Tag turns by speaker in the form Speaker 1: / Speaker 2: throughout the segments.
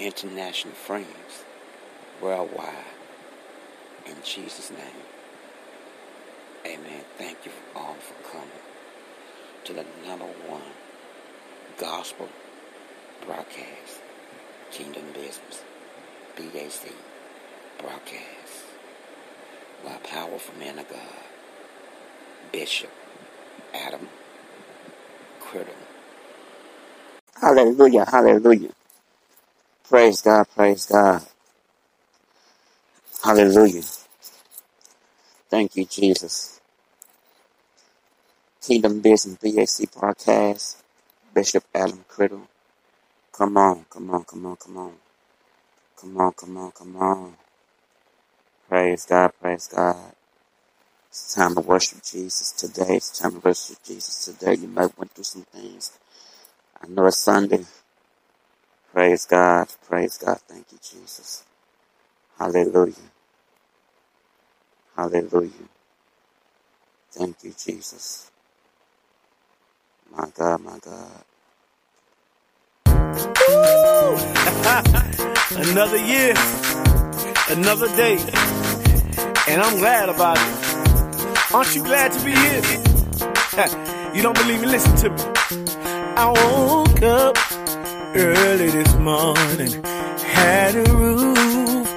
Speaker 1: international friends worldwide in Jesus' name. Amen. Thank you all for coming to the number one gospel broadcast, Kingdom Business, BAC broadcast by powerful man of God, Bishop Adam Criddle. Hallelujah, hallelujah. Praise God, praise God. Hallelujah. Thank you, Jesus. Kingdom Business BAC broadcast, Bishop Adam Criddle. Come on, come on, come on, come on. Come on, come on, come on. Praise God, praise God. It's time to worship Jesus today. It's time to worship Jesus today. You might went through some things. I know it's Sunday. Praise God, praise God. Thank you, Jesus. Hallelujah. Hallelujah. Thank you, Jesus. My God, my God.
Speaker 2: Another year, another day, and I'm glad about it. Aren't you glad to be here? you don't believe me? Listen to me. I woke up early this morning, had a roof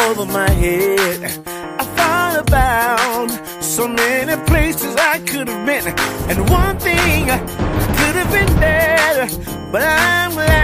Speaker 2: over my head. I thought about so many places I could have been, and one thing could have been better, but I'm glad.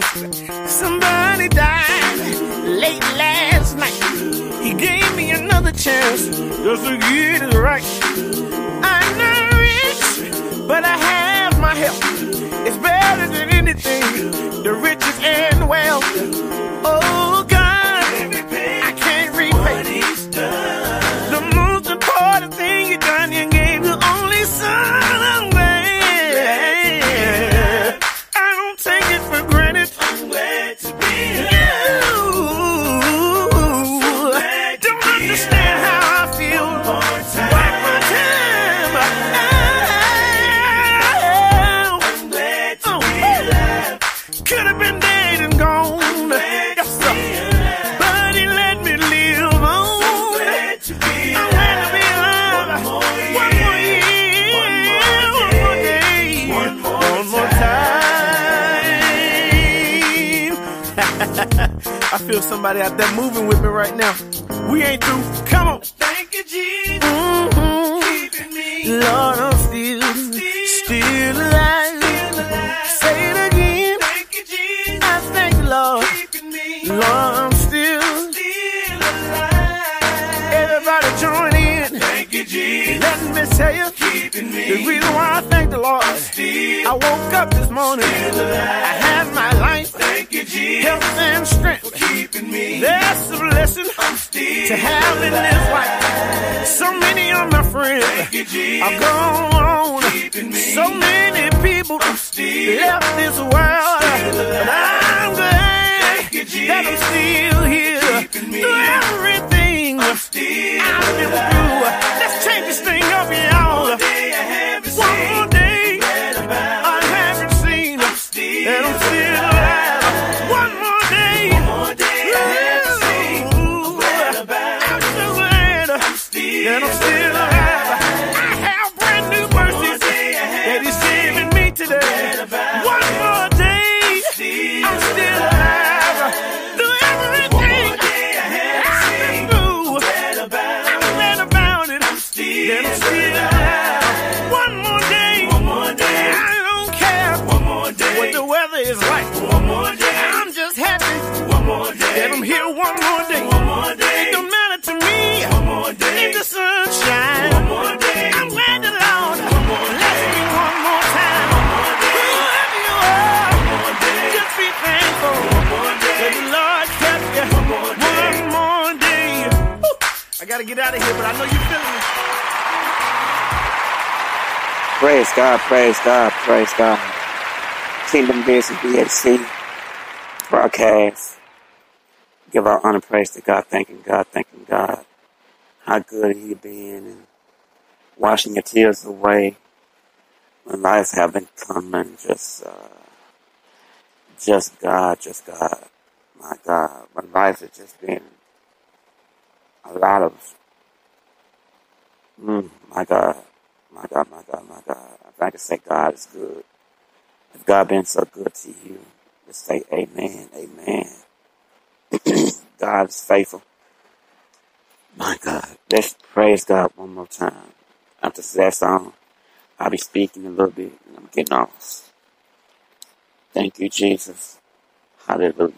Speaker 2: Somebody died late last night. He gave me another chance just to get it right. I'm not rich, but I have my health. It's better than anything, the riches and wealth. Oh I feel somebody out there moving with me right now. We ain't through. Come on.
Speaker 3: Thank you, Jesus.
Speaker 2: Mhm.
Speaker 3: Keeping me.
Speaker 2: Lord, I'm still, still alive. Say it again.
Speaker 3: Thank you, Jesus.
Speaker 2: I thank you, Lord.
Speaker 3: Keeping me.
Speaker 2: Lord, I'm still.
Speaker 3: Still alive.
Speaker 2: Everybody join in.
Speaker 3: Thank you, Jesus.
Speaker 2: Let me tell you
Speaker 3: Keeping
Speaker 2: the reason why I thank the Lord.
Speaker 3: Still.
Speaker 2: I woke up this morning. I had my health, and strength.
Speaker 3: Keeping me.
Speaker 2: That's a blessing
Speaker 3: Still.
Speaker 2: to have in this life. So many of my friends
Speaker 3: you,
Speaker 2: are gone. So many people
Speaker 3: Still.
Speaker 2: left this world. But I'm glad
Speaker 3: you,
Speaker 2: that I'm still here. Through everything
Speaker 3: Still.
Speaker 2: I've been through.
Speaker 3: Weather
Speaker 2: more day. I'm just happy One more day. that I'm here one more day. One more day. It don't matter to me if the sun shines. I'm glad the Lord bless me one more time. One more day. Whoever you are, one more day. just be thankful One more day. that the Lord kept you one more day. Whew. I gotta get out of here, but I know you're feeling me.
Speaker 1: Praise God, praise God, praise God. Kingdom Business BAC broadcast. Give our honor praise to God, thanking God, thanking God. How good He been and washing your tears away when lives have been coming. Just, uh, just God, just God. My God, when life has just been a lot of, mm, my God, my God, my God, my God. If I can say God is good, if God been so good to you, just say amen, amen. God is faithful. My God. Let's praise God one more time. After that song, I'll be speaking a little bit and I'm getting off. Thank you, Jesus. Hallelujah.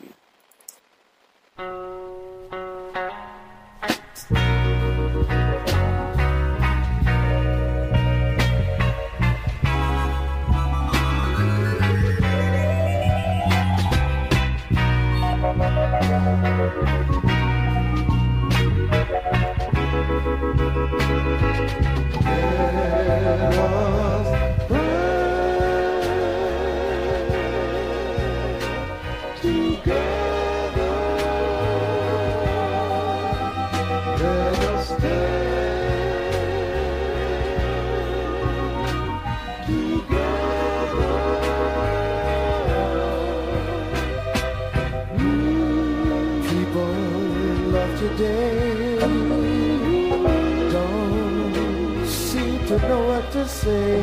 Speaker 4: To know what to say.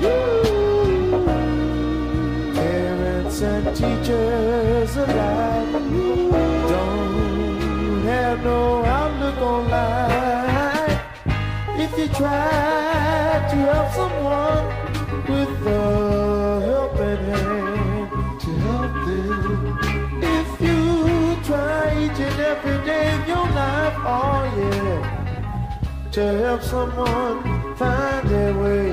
Speaker 4: Parents and teachers alike don't have no outlook on life. If you try to help someone with a helping hand to help them. If you try each and every day of your life, oh yeah, to help someone find their way.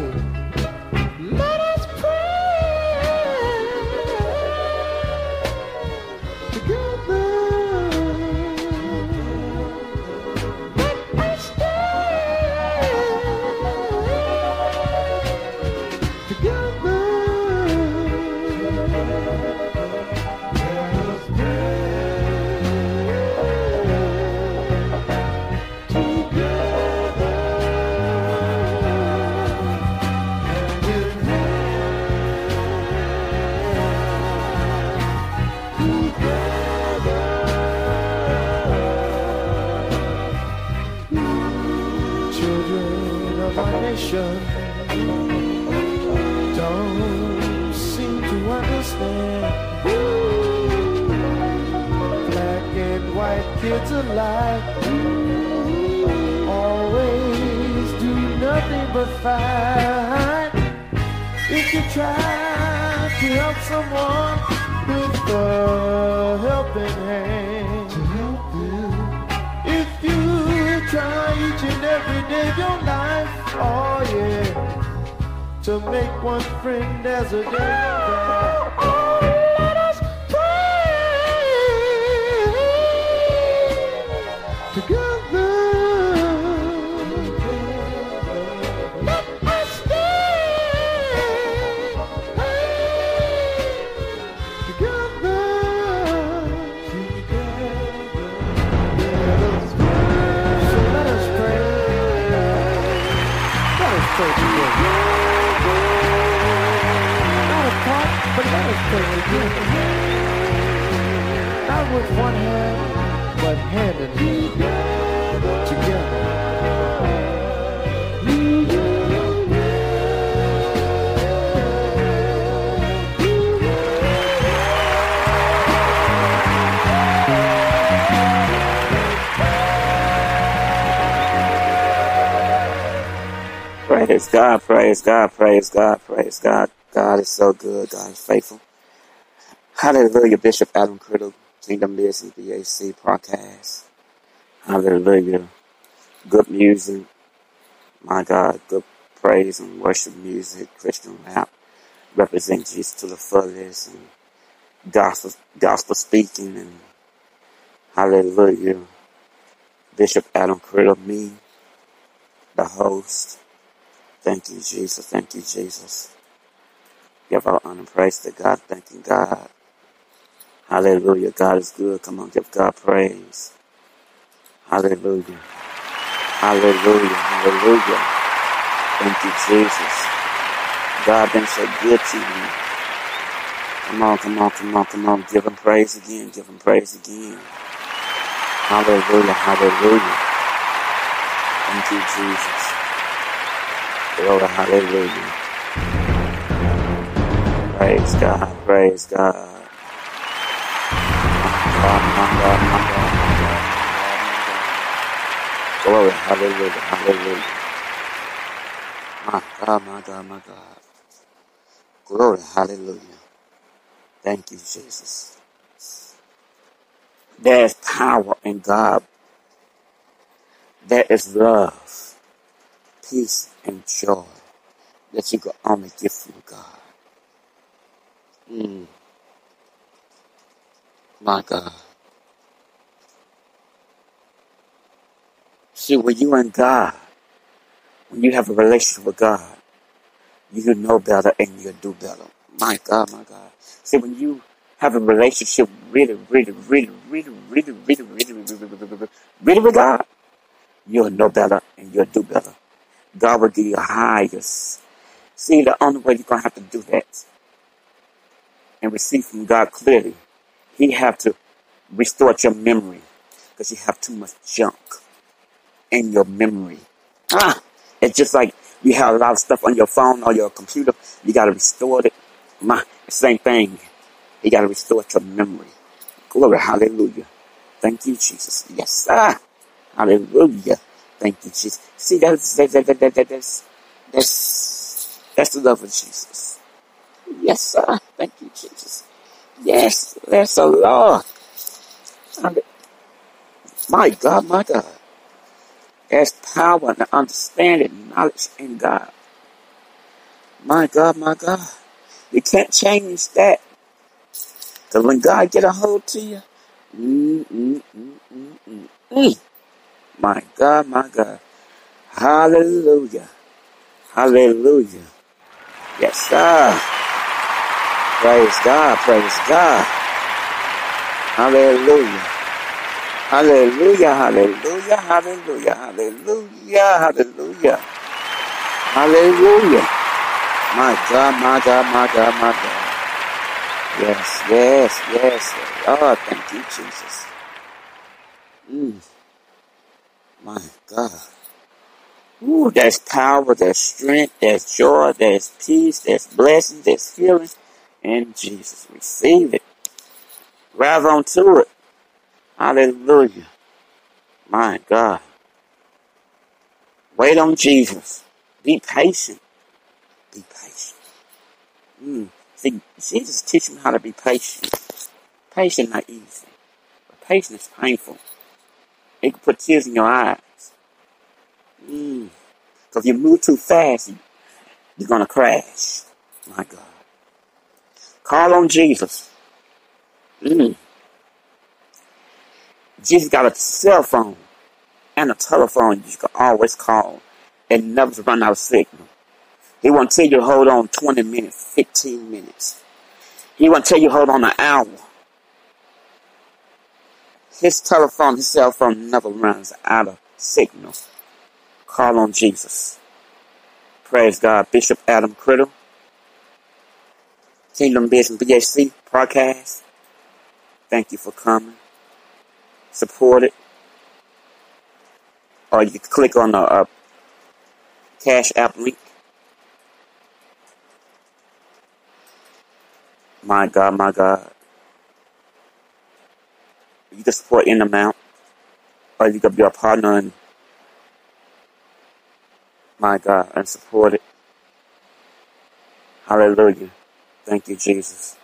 Speaker 4: Try to help someone with a helping hand, to help you. If you try each and every day of your life, oh yeah, to make one friend as a day.
Speaker 1: Praise God, praise God, praise God, praise God. God is so good. God is faithful. Hallelujah, Bishop Adam Criddle, Kingdom Business BAC podcast. Hallelujah. Good music. My God, good praise and worship music, Christian rap. Represent Jesus to the fullest and gospel, gospel speaking and hallelujah. Bishop Adam Criddle, me, the host. Thank you, Jesus. Thank you, Jesus. Give our honor and praise to God. Thanking God. Hallelujah. God is good. Come on, give God praise. Hallelujah. Hallelujah. Hallelujah. Thank you, Jesus. God been so good to you. Come on, come on, come on, come on. Give him praise again. Give him praise again. Hallelujah. Hallelujah. Thank you, Jesus. Glory, hallelujah. Praise God, praise God. Glory, hallelujah, hallelujah. My God, my God, my God. Glory, hallelujah. Thank you, Jesus. There is power in God. There is love, peace, and joy that you can only get from God. Mm, my God. See, when you and God, when you have a relationship with God, you know better and you do better. My God, my God. See, when you have a relationship really, really, really, really, really, really, really, really, really, really, really with God, you'll know better and you'll do better. God will give you highest. See, the only way you're going to have to do that and receive from God clearly, He have to restore your memory because you have too much junk in your memory. Ah, it's just like you have a lot of stuff on your phone or your computer. You got to restore it. My same thing. You got to restore your memory. Glory, hallelujah. Thank you, Jesus. Yes, sir. Hallelujah. Thank you, Jesus. See, that's that, that, that, that, that, that's that's that's the love of Jesus. Yes, sir. Thank you, Jesus. Yes, that's the Lord. My God, my God. There's power and understanding, knowledge in God. My God, my God. You can't change that. Because when God get a hold to you, mm, mm, mm, mm, mm, mm. My God, my God. Hallelujah. Hallelujah. Yes, sir. Praise God. Praise God. Hallelujah. Hallelujah. Hallelujah. Hallelujah. Hallelujah. Hallelujah. Hallelujah. My God, my God, my God, my God. Yes, yes, yes. Oh, thank you, Jesus. Mm, my God. Ooh, there's power, there's strength, there's joy, there's peace, there's blessing, there's healing. And Jesus, receive it. Grab onto it. Hallelujah. My God. Wait on Jesus. Be patient. Be patient. Mm. See, Jesus teach me how to be patient. Patient not easy. But patient is painful. It can put tears in your eyes. Mm. Because if you move too fast, you're to crash. My God. Call on Jesus. Mm. Jesus got a cell phone and a telephone you can always call and never run out of signal. He won't tell you to hold on 20 minutes, 15 minutes. He won't tell you hold on an hour. His telephone, his cell phone never runs out of signal. Call on Jesus. Praise God. Bishop Adam Criddle. Kingdom Business BAC podcast. Thank you for coming. Support it. Or you click on the uh, Cash App link. My God, my God. You can support in the amount. Or you can be a partner and my God and support it. Hallelujah. Thank you, Jesus.